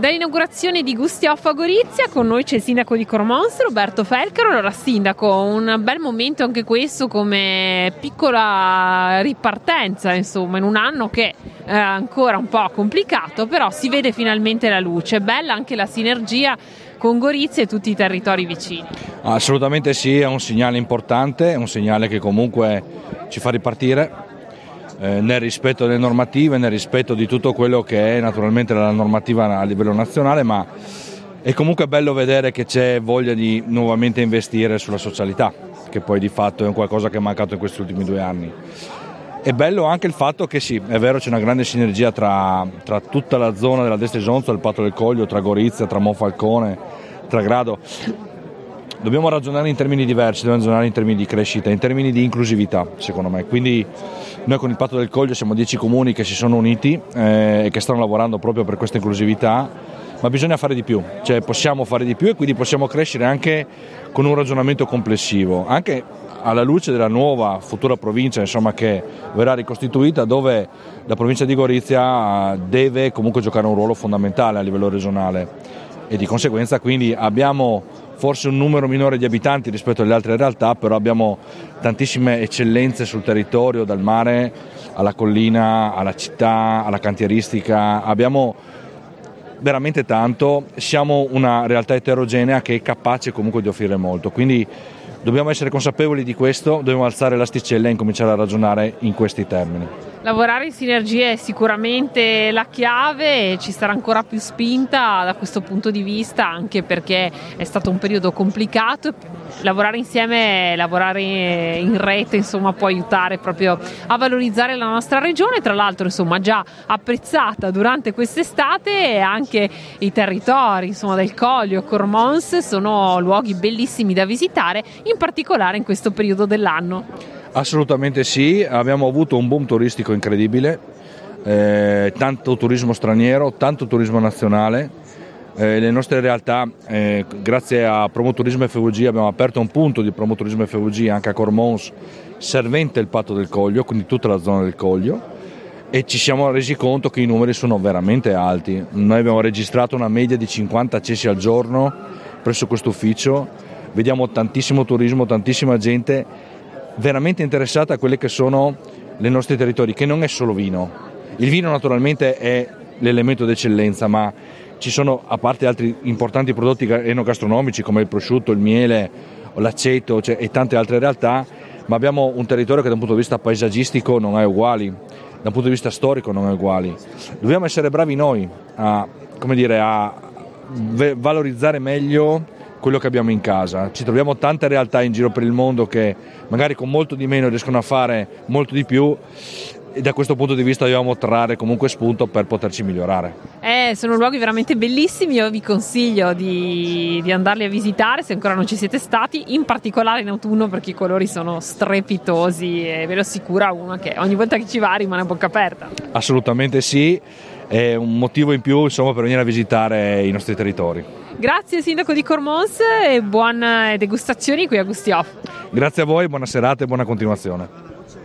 Dall'inaugurazione di Gusti a Gorizia con noi c'è il sindaco di Cormons, Roberto Felcaro. Allora, sindaco, un bel momento anche questo come piccola ripartenza, insomma, in un anno che è ancora un po' complicato, però si vede finalmente la luce. Bella anche la sinergia con Gorizia e tutti i territori vicini. Assolutamente sì, è un segnale importante, un segnale che comunque ci fa ripartire eh, nel rispetto delle normative, nel rispetto di tutto quello che è naturalmente la normativa a livello nazionale, ma è comunque bello vedere che c'è voglia di nuovamente investire sulla socialità, che poi di fatto è un qualcosa che è mancato in questi ultimi due anni. È bello anche il fatto che sì, è vero c'è una grande sinergia tra, tra tutta la zona della destra Isonzo, il Patto del Coglio, tra Gorizia, tra Monfalcone, tra Grado dobbiamo ragionare in termini diversi, dobbiamo ragionare in termini di crescita, in termini di inclusività, secondo me. Quindi noi con il Patto del Coglio siamo dieci comuni che si sono uniti eh, e che stanno lavorando proprio per questa inclusività, ma bisogna fare di più, cioè possiamo fare di più e quindi possiamo crescere anche con un ragionamento complessivo, anche alla luce della nuova futura provincia insomma, che verrà ricostituita dove la provincia di Gorizia deve comunque giocare un ruolo fondamentale a livello regionale e di conseguenza quindi abbiamo forse un numero minore di abitanti rispetto alle altre realtà, però abbiamo tantissime eccellenze sul territorio, dal mare alla collina, alla città, alla cantieristica, abbiamo veramente tanto, siamo una realtà eterogenea che è capace comunque di offrire molto, quindi dobbiamo essere consapevoli di questo, dobbiamo alzare l'asticella e incominciare a ragionare in questi termini. Lavorare in sinergia è sicuramente la chiave e ci sarà ancora più spinta da questo punto di vista, anche perché è stato un periodo complicato. Lavorare insieme, lavorare in rete, insomma, può aiutare proprio a valorizzare la nostra regione. Tra l'altro, insomma, già apprezzata durante quest'estate e anche i territori, insomma, del Coglio, Cormons sono luoghi bellissimi da visitare, in particolare in questo periodo dell'anno. Assolutamente sì, abbiamo avuto un boom turistico incredibile, eh, tanto turismo straniero, tanto turismo nazionale. Eh, le nostre realtà, eh, grazie a Promoturismo FVG, abbiamo aperto un punto di Promoturismo FVG anche a Cormons, servente il Patto del Coglio, quindi tutta la zona del Coglio. E ci siamo resi conto che i numeri sono veramente alti. Noi abbiamo registrato una media di 50 accessi al giorno presso questo ufficio, vediamo tantissimo turismo, tantissima gente veramente interessata a quelli che sono i nostri territori, che non è solo vino. Il vino naturalmente è l'elemento d'eccellenza, ma ci sono, a parte altri importanti prodotti enogastronomici come il prosciutto, il miele, l'aceto cioè, e tante altre realtà, ma abbiamo un territorio che da un punto di vista paesaggistico non è uguale, da un punto di vista storico non è uguale. Dobbiamo essere bravi noi a, dire, a valorizzare meglio quello che abbiamo in casa. Ci troviamo tante realtà in giro per il mondo che magari con molto di meno riescono a fare molto di più e da questo punto di vista dobbiamo trarre comunque spunto per poterci migliorare. Eh, sono luoghi veramente bellissimi, io vi consiglio di, di, andarli a visitare se ancora non ci siete stati, in particolare in autunno perché i colori sono strepitosi e ve lo assicura uno che ogni volta che ci va rimane a bocca aperta. Assolutamente sì, è un motivo in più insomma, per venire a visitare i nostri territori. Grazie Sindaco di Cormons e buone degustazioni qui a Gusti Off. Grazie a voi, buona serata e buona continuazione.